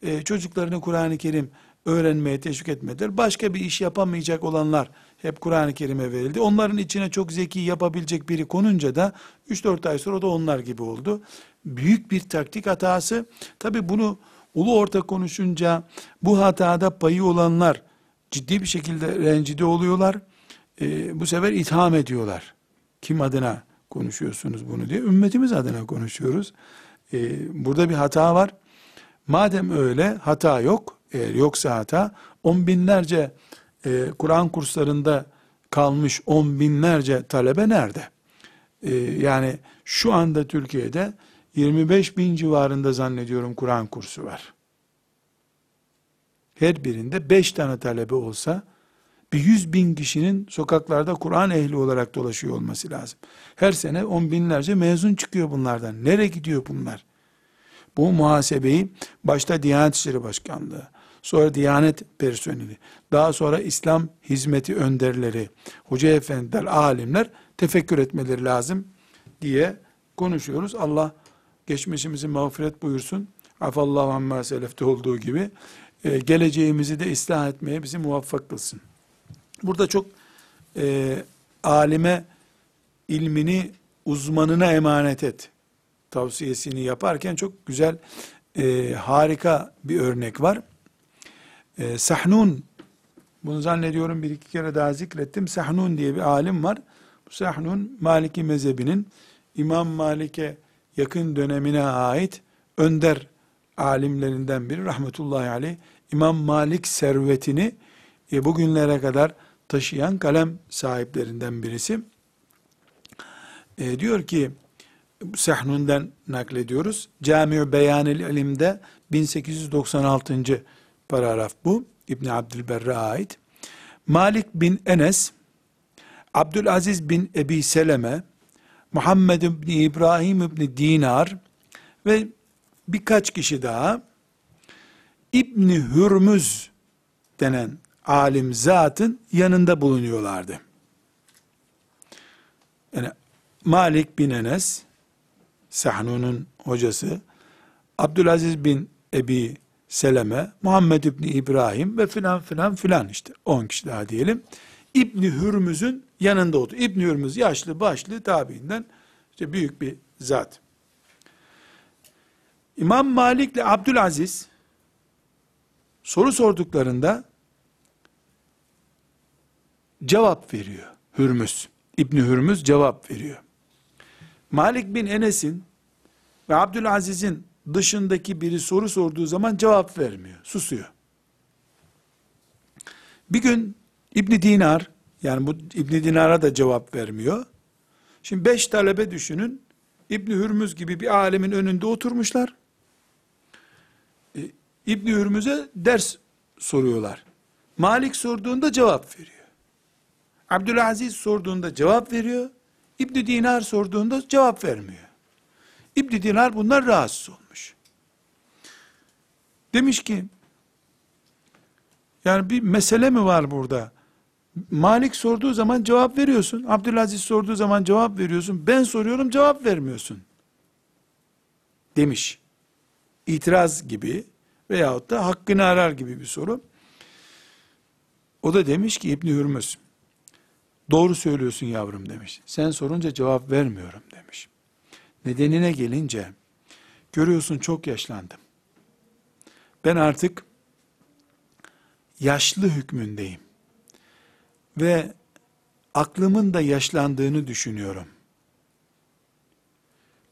Ee, çocuklarını Kur'an-ı Kerim öğrenmeye teşvik etmediler. Başka bir iş yapamayacak olanlar hep Kur'an-ı Kerim'e verildi. Onların içine çok zeki yapabilecek biri konunca da 3-4 ay sonra da onlar gibi oldu. Büyük bir taktik hatası. Tabi bunu ulu orta konuşunca bu hatada payı olanlar ciddi bir şekilde rencide oluyorlar. Ee, bu sefer itham ediyorlar. Kim adına konuşuyorsunuz bunu diye. Ümmetimiz adına konuşuyoruz. Ee, burada bir hata var. Madem öyle hata yok, eğer yoksa hata, on binlerce e, Kur'an kurslarında kalmış on binlerce talebe nerede? E, yani şu anda Türkiye'de 25 bin civarında zannediyorum Kur'an kursu var. Her birinde 5 tane talebe olsa, bir 100 bin kişinin sokaklarda Kur'an ehli olarak dolaşıyor olması lazım. Her sene on binlerce mezun çıkıyor bunlardan. Nereye gidiyor bunlar? Bu muhasebeyi başta Diyanet İşleri Başkanlığı, sonra Diyanet personeli, daha sonra İslam hizmeti önderleri, hoca efendiler, alimler tefekkür etmeleri lazım diye konuşuyoruz. Allah geçmişimizi mağfiret buyursun. Afallahu amma selefte olduğu gibi e, geleceğimizi de ıslah etmeye bizi muvaffak kılsın. Burada çok e, alime ilmini uzmanına emanet et tavsiyesini yaparken çok güzel, e, harika bir örnek var. E, Sahnun, bunu zannediyorum bir iki kere daha zikrettim. Sahnun diye bir alim var. Bu Sahnun, Maliki mezhebinin İmam Malik'e yakın dönemine ait önder alimlerinden biri rahmetullahi aleyh. İmam Malik servetini e, bugünlere kadar taşıyan kalem sahiplerinden birisi. E, diyor ki, Sehnun'den naklediyoruz. Cami-ü Beyanil İlim'de 1896. paragraf bu. İbni Abdülberre ait. Malik bin Enes, Abdülaziz bin Ebi Seleme, Muhammed bin İbrahim bin Dinar ve birkaç kişi daha İbni Hürmüz denen alim zatın yanında bulunuyorlardı. Yani Malik bin Enes, Sahnun'un hocası, Abdülaziz bin Ebi Seleme, Muhammed İbni İbrahim ve filan filan filan işte 10 kişi daha diyelim. İbni Hürmüz'ün yanında oldu. İbni Hürmüz yaşlı başlı tabiinden işte büyük bir zat. İmam Malik ile Abdülaziz soru sorduklarında cevap veriyor. Hürmüz. İbni Hürmüz cevap veriyor. Malik bin Enes'in ve Abdülaziz'in dışındaki biri soru sorduğu zaman cevap vermiyor, susuyor. Bir gün İbni Dinar, yani bu İbni Dinar'a da cevap vermiyor. Şimdi beş talebe düşünün, İbni Hürmüz gibi bir alemin önünde oturmuşlar. E, İbni Hürmüz'e ders soruyorlar. Malik sorduğunda cevap veriyor. Abdülaziz sorduğunda cevap veriyor. İbni Dinar sorduğunda cevap vermiyor. İbni Dinar bunlar rahatsız olmuş. Demiş ki, yani bir mesele mi var burada? Malik sorduğu zaman cevap veriyorsun. Abdülaziz sorduğu zaman cevap veriyorsun. Ben soruyorum cevap vermiyorsun. Demiş. İtiraz gibi veyahut da hakkını arar gibi bir soru. O da demiş ki İbni Hürmüz, Doğru söylüyorsun yavrum demiş. Sen sorunca cevap vermiyorum demiş. Nedenine gelince görüyorsun çok yaşlandım. Ben artık yaşlı hükmündeyim. Ve aklımın da yaşlandığını düşünüyorum.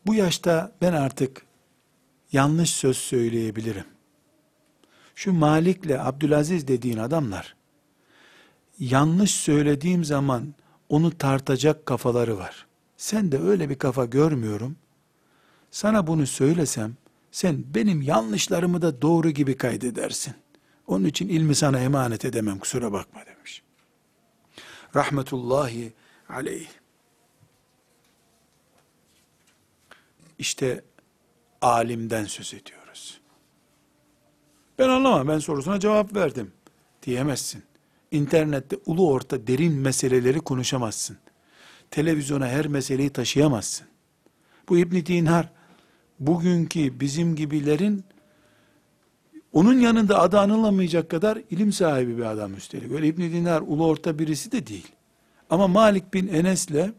Bu yaşta ben artık yanlış söz söyleyebilirim. Şu Malik'le Abdülaziz dediğin adamlar yanlış söylediğim zaman onu tartacak kafaları var. Sen de öyle bir kafa görmüyorum. Sana bunu söylesem sen benim yanlışlarımı da doğru gibi kaydedersin. Onun için ilmi sana emanet edemem kusura bakma demiş. Rahmetullahi aleyh. İşte alimden söz ediyoruz. Ben anlamam ben sorusuna cevap verdim diyemezsin. İnternette ulu orta derin meseleleri konuşamazsın. Televizyona her meseleyi taşıyamazsın. Bu İbn Dinar bugünkü bizim gibilerin Onun yanında adı anılamayacak kadar ilim sahibi bir adam üstelik. Öyle İbn Dinar ulu orta birisi de değil. Ama Malik bin Enes'le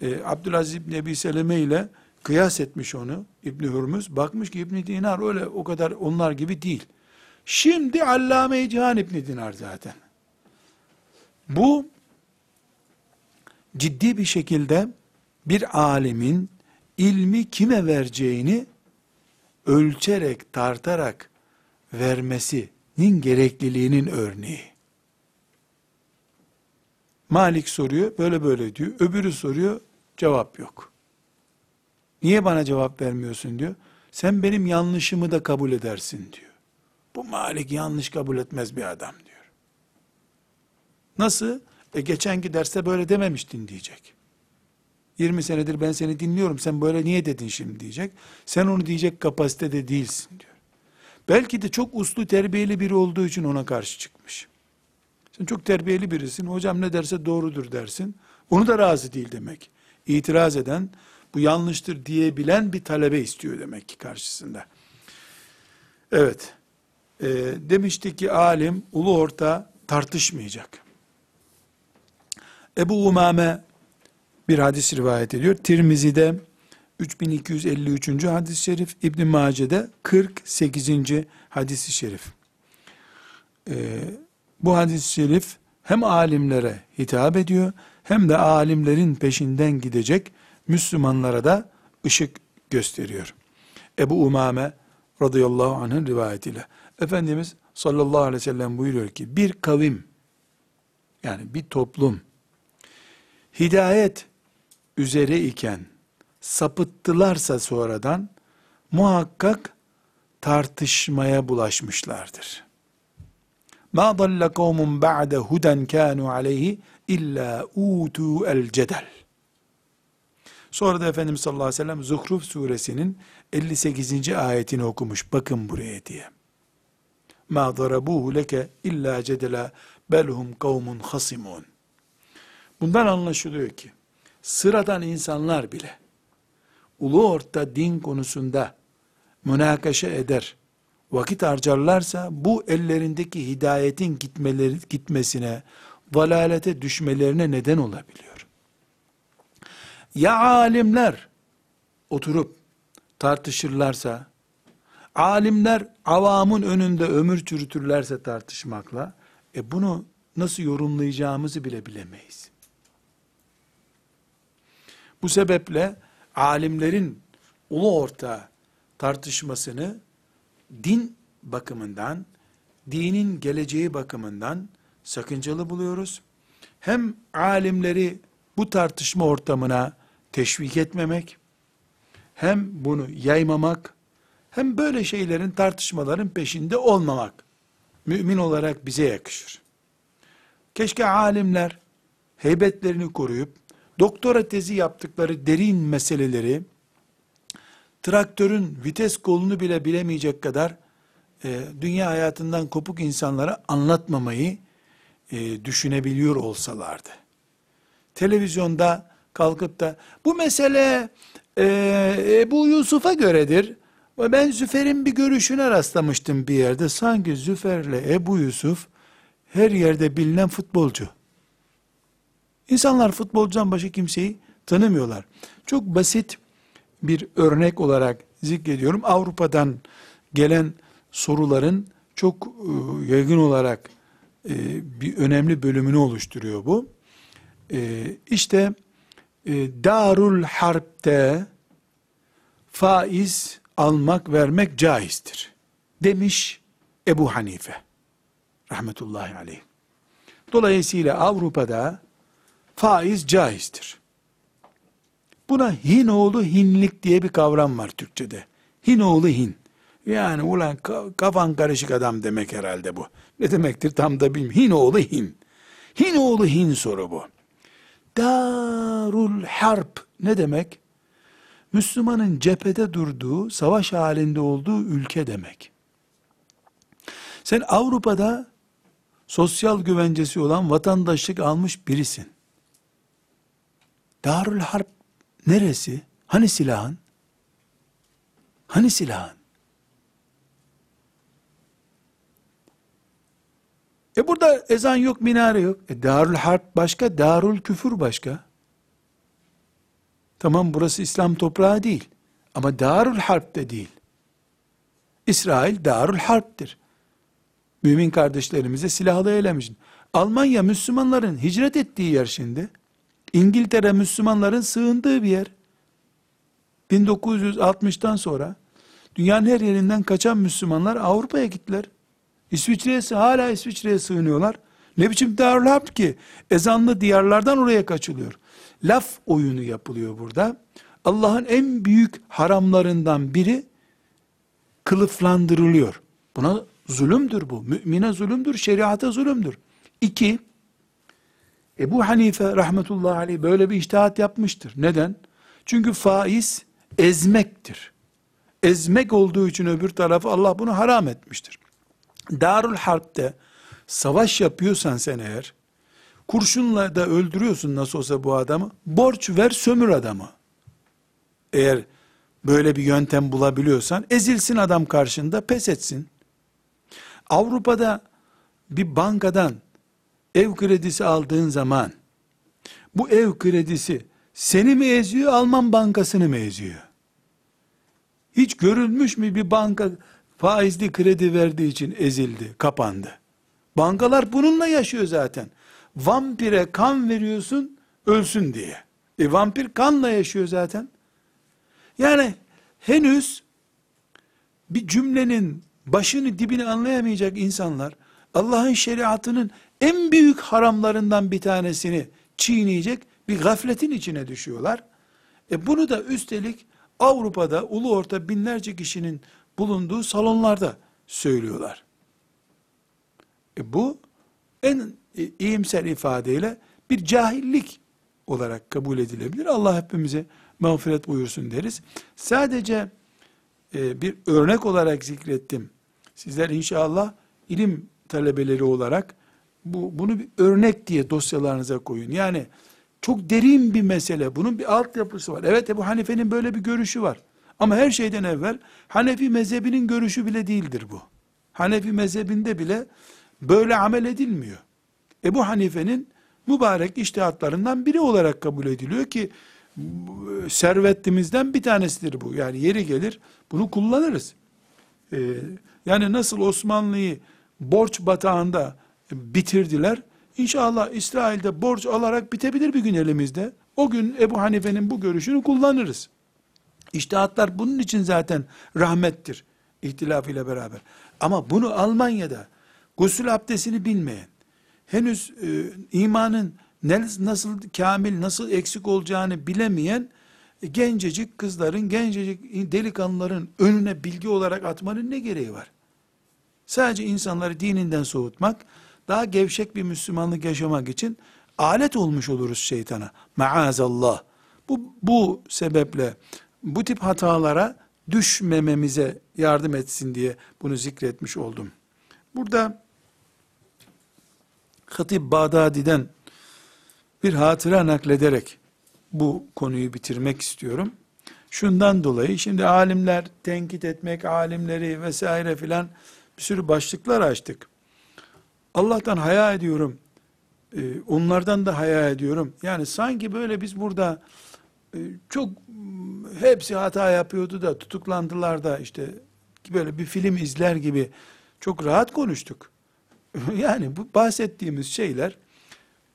e, Abdülaziz İbn Ebi Seleme ile kıyas etmiş onu İbn Hürmüz. Bakmış ki İbn Dinar öyle o kadar onlar gibi değil. Şimdi Allame-i Cihan İbn Dinar zaten. Bu ciddi bir şekilde bir alimin ilmi kime vereceğini ölçerek, tartarak vermesinin gerekliliğinin örneği. Malik soruyor, böyle böyle diyor. Öbürü soruyor, cevap yok. Niye bana cevap vermiyorsun diyor. Sen benim yanlışımı da kabul edersin diyor. Bu Malik yanlış kabul etmez bir adam diyor. Nasıl? E geçenki derste böyle dememiştin diyecek. 20 senedir ben seni dinliyorum sen böyle niye dedin şimdi diyecek. Sen onu diyecek kapasitede değilsin diyor. Belki de çok uslu terbiyeli biri olduğu için ona karşı çıkmış. Sen çok terbiyeli birisin hocam ne derse doğrudur dersin. Onu da razı değil demek. İtiraz eden bu yanlıştır diyebilen bir talebe istiyor demek ki karşısında. Evet. E, demişti ki alim ulu orta tartışmayacak. Ebu Umame bir hadis rivayet ediyor. Tirmizi'de 3253. hadis-i şerif, İbn Mace'de 48. hadis-i şerif. Ee, bu hadis-i şerif hem alimlere hitap ediyor hem de alimlerin peşinden gidecek Müslümanlara da ışık gösteriyor. Ebu Umame radıyallahu anh'ın rivayetiyle. Efendimiz sallallahu aleyhi ve sellem buyuruyor ki bir kavim yani bir toplum hidayet üzere iken sapıttılarsa sonradan muhakkak tartışmaya bulaşmışlardır. Ma dalla kavmun ba'de huden kanu aleyhi illa utu el cedel. Sonra da Efendimiz sallallahu aleyhi ve sellem Zuhruf suresinin 58. ayetini okumuş. Bakın buraya diye. Ma darabuhu leke illa cedela belhum kavmun hasimun. Bundan anlaşılıyor ki sıradan insanlar bile ulu orta din konusunda münakaşa eder, vakit harcarlarsa bu ellerindeki hidayetin gitmeleri gitmesine, dalalete düşmelerine neden olabiliyor. Ya alimler oturup tartışırlarsa, alimler avamın önünde ömür çürütürlerse tartışmakla, e bunu nasıl yorumlayacağımızı bile bilemeyiz. Bu sebeple alimlerin ulu orta tartışmasını din bakımından, dinin geleceği bakımından sakıncalı buluyoruz. Hem alimleri bu tartışma ortamına teşvik etmemek, hem bunu yaymamak, hem böyle şeylerin tartışmaların peşinde olmamak, mümin olarak bize yakışır. Keşke alimler heybetlerini koruyup, doktora tezi yaptıkları derin meseleleri, traktörün vites kolunu bile bilemeyecek kadar e, dünya hayatından kopuk insanlara anlatmamayı e, düşünebiliyor olsalardı. Televizyonda kalkıp da bu mesele e, Ebu Yusuf'a göredir. Ben Züfer'in bir görüşüne rastlamıştım bir yerde. Sanki Züfer'le Ebu Yusuf her yerde bilinen futbolcu. İnsanlar futbolcudan başka kimseyi tanımıyorlar. Çok basit bir örnek olarak zikrediyorum. Avrupa'dan gelen soruların çok e, yaygın olarak e, bir önemli bölümünü oluşturuyor bu. E, işte Darul Harp'te faiz almak vermek caizdir. Demiş Ebu Hanife. Rahmetullahi aleyh. Dolayısıyla Avrupa'da faiz caizdir. Buna Hinoğlu hinlik diye bir kavram var Türkçede. Hinoğlu hin. Yani ulan kafan karışık adam demek herhalde bu. Ne demektir tam da bilmiyorum. Hinoğlu hin. Hinoğlu hin soru bu. Darul harp ne demek? Müslümanın cephede durduğu, savaş halinde olduğu ülke demek. Sen Avrupa'da sosyal güvencesi olan vatandaşlık almış birisin. Darül Harp neresi? Hani silahın? Hani silahın? E burada ezan yok, minare yok. E Darül Harp başka, Darül Küfür başka. Tamam burası İslam toprağı değil. Ama Darül Harp de değil. İsrail Darül Harp'tir. Mümin kardeşlerimize silahlı eylemişsin. Almanya Müslümanların hicret ettiği yer şimdi. İngiltere Müslümanların sığındığı bir yer. 1960'tan sonra dünyanın her yerinden kaçan Müslümanlar Avrupa'ya gittiler. İsviçre'ye hala İsviçre'ye sığınıyorlar. Ne biçim Darül Harp ki? Ezanlı diyarlardan oraya kaçılıyor. Laf oyunu yapılıyor burada. Allah'ın en büyük haramlarından biri kılıflandırılıyor. Buna zulümdür bu. Mümine zulümdür, şeriata zulümdür. İki, Ebu Hanife rahmetullahi aleyh böyle bir iştihat yapmıştır. Neden? Çünkü faiz ezmektir. Ezmek olduğu için öbür tarafı Allah bunu haram etmiştir. Darül Harp'te savaş yapıyorsan sen eğer, kurşunla da öldürüyorsun nasıl olsa bu adamı, borç ver sömür adamı. Eğer böyle bir yöntem bulabiliyorsan, ezilsin adam karşında, pes etsin. Avrupa'da bir bankadan ev kredisi aldığın zaman, bu ev kredisi seni mi eziyor, Alman bankasını mı eziyor? Hiç görülmüş mü bir banka faizli kredi verdiği için ezildi, kapandı. Bankalar bununla yaşıyor zaten. Vampire kan veriyorsun, ölsün diye. E vampir kanla yaşıyor zaten. Yani henüz bir cümlenin başını dibini anlayamayacak insanlar Allah'ın şeriatının en büyük haramlarından bir tanesini çiğneyecek bir gafletin içine düşüyorlar. E bunu da üstelik Avrupa'da ulu orta binlerce kişinin bulunduğu salonlarda söylüyorlar. E bu en iyimser ifadeyle bir cahillik olarak kabul edilebilir. Allah hepimize mağfiret buyursun deriz. Sadece e, bir örnek olarak zikrettim. Sizler inşallah ilim talebeleri olarak bu bunu bir örnek diye dosyalarınıza koyun. Yani çok derin bir mesele. Bunun bir altyapısı var. Evet Ebu Hanife'nin böyle bir görüşü var. Ama her şeyden evvel Hanefi mezhebinin görüşü bile değildir bu. Hanefi mezhebinde bile böyle amel edilmiyor. Ebu Hanife'nin mübarek iştihatlarından biri olarak kabul ediliyor ki servetimizden bir tanesidir bu. Yani yeri gelir bunu kullanırız. Ee, yani nasıl Osmanlı'yı borç batağında bitirdiler. İnşallah İsrail'de borç alarak bitebilir bir gün elimizde. O gün Ebu Hanife'nin bu görüşünü kullanırız. İştihatlar bunun için zaten rahmettir. İhtilaf ile beraber. Ama bunu Almanya'da gusül abdestini bilmeyen, henüz e, imanın nasıl kamil, nasıl eksik olacağını bilemeyen gencecik kızların, gencecik delikanlıların önüne bilgi olarak atmanın ne gereği var? Sadece insanları dininden soğutmak, daha gevşek bir Müslümanlık yaşamak için alet olmuş oluruz şeytana. Maazallah. Bu, bu sebeple bu tip hatalara düşmememize yardım etsin diye bunu zikretmiş oldum. Burada Hatip Bağdadi'den bir hatıra naklederek bu konuyu bitirmek istiyorum. Şundan dolayı şimdi alimler tenkit etmek, alimleri vesaire filan bir sürü başlıklar açtık. Allah'tan haya ediyorum. Ee, onlardan da haya ediyorum. Yani sanki böyle biz burada e, çok hepsi hata yapıyordu da tutuklandılar da işte böyle bir film izler gibi çok rahat konuştuk. <laughs> yani bu bahsettiğimiz şeyler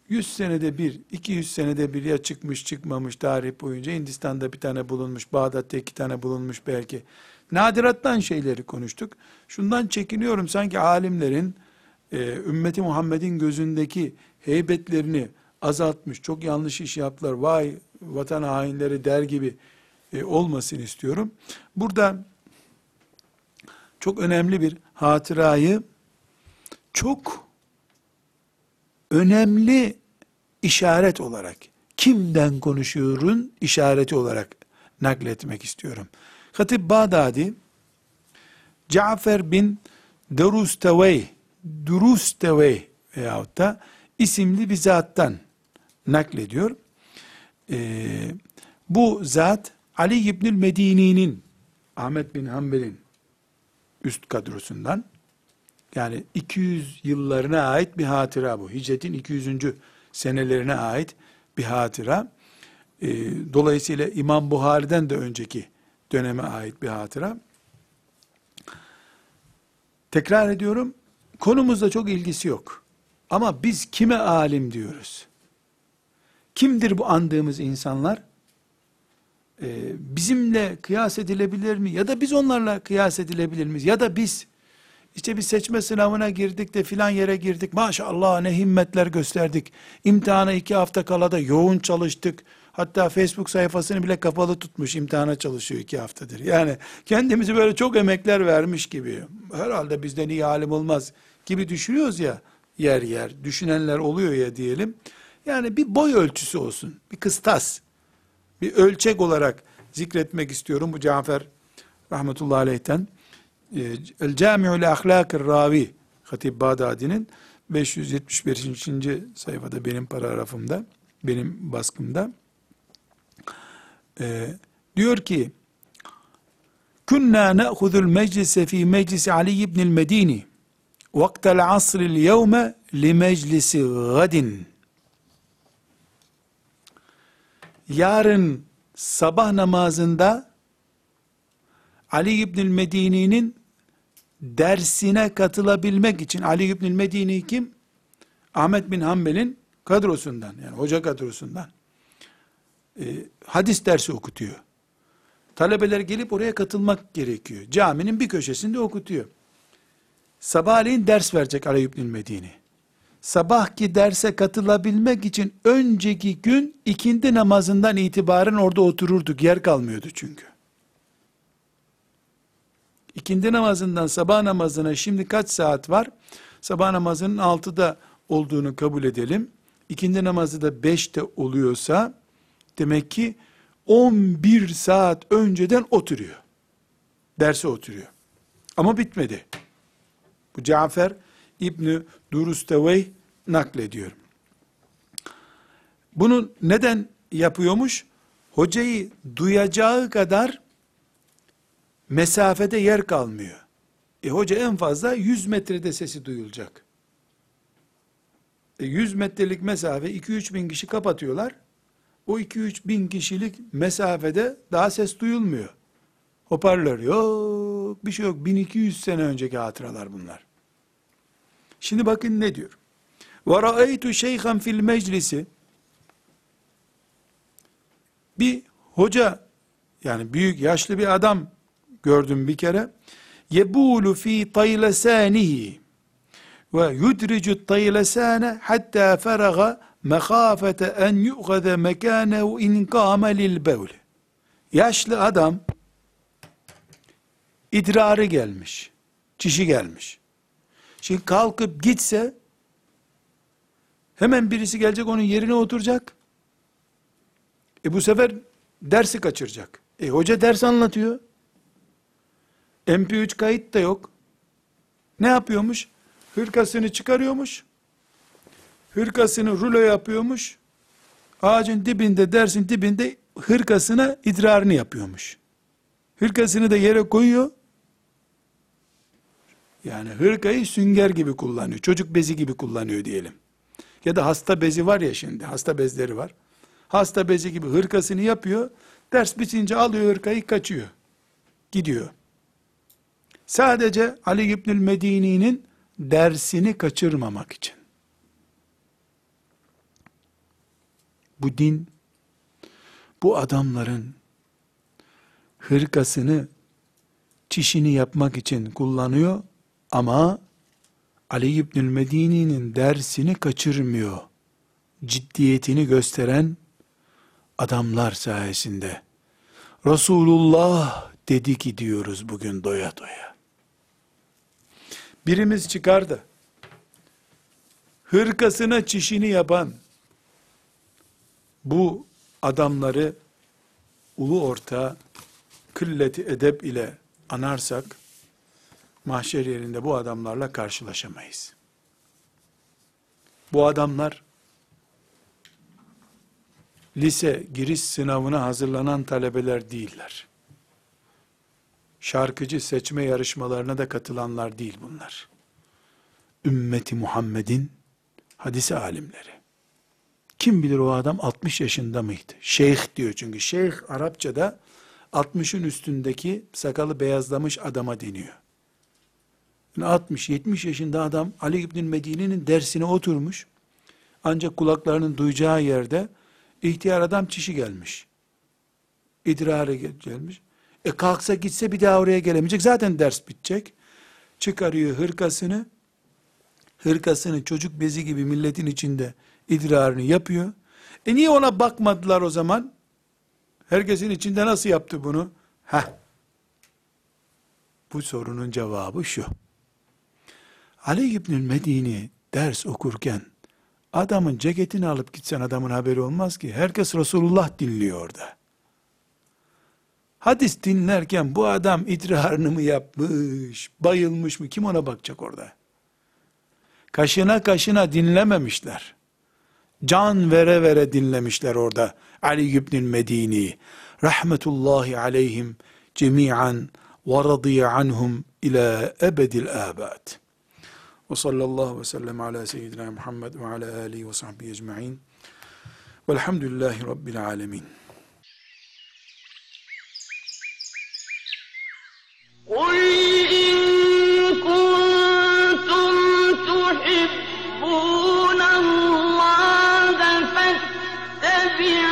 100 senede bir, 200 senede bir ya çıkmış çıkmamış tarih boyunca Hindistan'da bir tane bulunmuş, Bağdat'ta iki tane bulunmuş belki. Nadirattan şeyleri konuştuk. Şundan çekiniyorum sanki alimlerin e, ümmeti Muhammed'in gözündeki heybetlerini azaltmış, çok yanlış iş yaptılar, vay vatan hainleri der gibi e, olmasın istiyorum. Burada çok önemli bir hatırayı çok önemli işaret olarak, kimden konuşuyorun işareti olarak nakletmek istiyorum. Hatip Bağdadi, Cafer bin Derustevey, Durustevey veyahut da isimli bir zattan naklediyor. Ee, bu zat Ali İbnül Medini'nin Ahmet bin Hanbel'in üst kadrosundan Yani 200 yıllarına ait bir hatıra bu. Hicretin 200. senelerine ait bir hatıra. E, dolayısıyla İmam Buhari'den de önceki döneme ait bir hatıra. Tekrar ediyorum, konumuzda çok ilgisi yok. Ama biz kime alim diyoruz? Kimdir bu andığımız insanlar? Ee, bizimle kıyas edilebilir mi? Ya da biz onlarla kıyas edilebilir miyiz? Ya da biz, işte bir seçme sınavına girdik de filan yere girdik. Maşallah ne himmetler gösterdik. İmtihana iki hafta kala da yoğun çalıştık. Hatta Facebook sayfasını bile kapalı tutmuş imtihana çalışıyor iki haftadır. Yani kendimizi böyle çok emekler vermiş gibi. Herhalde bizden iyi alim olmaz gibi düşünüyoruz ya yer yer. Düşünenler oluyor ya diyelim. Yani bir boy ölçüsü olsun. Bir kıstas. Bir ölçek olarak zikretmek istiyorum bu Cafer rahmetullahi aleyh'ten. Ee, El Cami'ul Ahlakir Ravi Hatib Bağdadi'nin 575. sayfada benim paragrafımda, benim baskımda ee, diyor ki Kunna na'khudul meclise fi meclisi Ali ibn'il Medini vaktel asril yevme li meclisi gadin yarın sabah namazında Ali İbnül Medini'nin dersine katılabilmek için Ali İbnül Medini kim? Ahmet bin Hanbel'in kadrosundan yani hoca kadrosundan e, hadis dersi okutuyor. Talebeler gelip oraya katılmak gerekiyor. Caminin bir köşesinde okutuyor. Sabahleyin ders verecek İbnül Medini. Sabahki derse katılabilmek için önceki gün ikindi namazından itibaren orada otururduk. Yer kalmıyordu çünkü. İkindi namazından sabah namazına şimdi kaç saat var? Sabah namazının 6'da olduğunu kabul edelim. İkindi namazı da 5'te oluyorsa demek ki 11 saat önceden oturuyor. Derse oturuyor. Ama bitmedi. Bu Cafer İbni Durustevey naklediyor. Bunu neden yapıyormuş? Hocayı duyacağı kadar mesafede yer kalmıyor. E hoca en fazla 100 metrede sesi duyulacak. E 100 metrelik mesafe 2-3 bin kişi kapatıyorlar. O 2-3 bin kişilik mesafede daha ses duyulmuyor. Hoparlör yok, bir şey yok. 1200 sene önceki hatıralar bunlar. Şimdi bakın ne diyor. Ra'eytu şeyhan fil meclisi bir hoca yani büyük yaşlı bir adam gördüm bir kere. Yebulu fi taylesanihi ve yudricu taylesane hatta feraga mekafete en yu'gade mekanehu in kâme lil bevl. Yaşlı adam idrarı gelmiş. Çişi gelmiş. Şimdi kalkıp gitse hemen birisi gelecek onun yerine oturacak. E bu sefer dersi kaçıracak. E hoca ders anlatıyor. MP3 kayıt da yok. Ne yapıyormuş? Hırkasını çıkarıyormuş. Hırkasını rulo yapıyormuş. Ağacın dibinde, dersin dibinde hırkasına idrarını yapıyormuş. Hırkasını da yere koyuyor. Yani hırkayı sünger gibi kullanıyor. Çocuk bezi gibi kullanıyor diyelim. Ya da hasta bezi var ya şimdi. Hasta bezleri var. Hasta bezi gibi hırkasını yapıyor. Ders bitince alıyor hırkayı kaçıyor. Gidiyor. Sadece Ali İbnül Medini'nin dersini kaçırmamak için. Bu din, bu adamların hırkasını, çişini yapmak için kullanıyor ama Ali İbnül Medini'nin dersini kaçırmıyor. Ciddiyetini gösteren adamlar sayesinde. Resulullah dedi ki diyoruz bugün doya doya. Birimiz çıkar da hırkasına çişini yapan bu adamları ulu orta kılleti edep ile anarsak mahşer yerinde bu adamlarla karşılaşamayız. Bu adamlar lise giriş sınavına hazırlanan talebeler değiller. Şarkıcı seçme yarışmalarına da katılanlar değil bunlar. ümmeti Muhammed'in hadisi alimleri. Kim bilir o adam 60 yaşında mıydı? Şeyh diyor çünkü. Şeyh Arapçada 60'ın üstündeki sakalı beyazlamış adama deniyor. Yani 60-70 yaşında adam Ali İbn Medine'nin dersine oturmuş. Ancak kulaklarının duyacağı yerde ihtiyar adam çişi gelmiş. İdrarı gelmiş. E kalksa gitse bir daha oraya gelemeyecek. Zaten ders bitecek. Çıkarıyor hırkasını. Hırkasını çocuk bezi gibi milletin içinde idrarını yapıyor. E niye ona bakmadılar o zaman? Herkesin içinde nasıl yaptı bunu? Heh. Bu sorunun cevabı şu. Ali İbnül Medini ders okurken adamın ceketini alıp gitsen adamın haberi olmaz ki. Herkes Resulullah dinliyor orada. Hadis dinlerken bu adam idrarını mı yapmış, bayılmış mı? Kim ona bakacak orada? Kaşına kaşına dinlememişler. Can vere vere dinlemişler orada. Ali İbnül Medini. Rahmetullahi aleyhim cemi'an ve radiye anhum ila ebedil abad. وصلى الله وسلم على سيدنا محمد وعلى آله وصحبه أجمعين. والحمد لله رب العالمين. قل إن كنتم تحبون الله فاتبعوا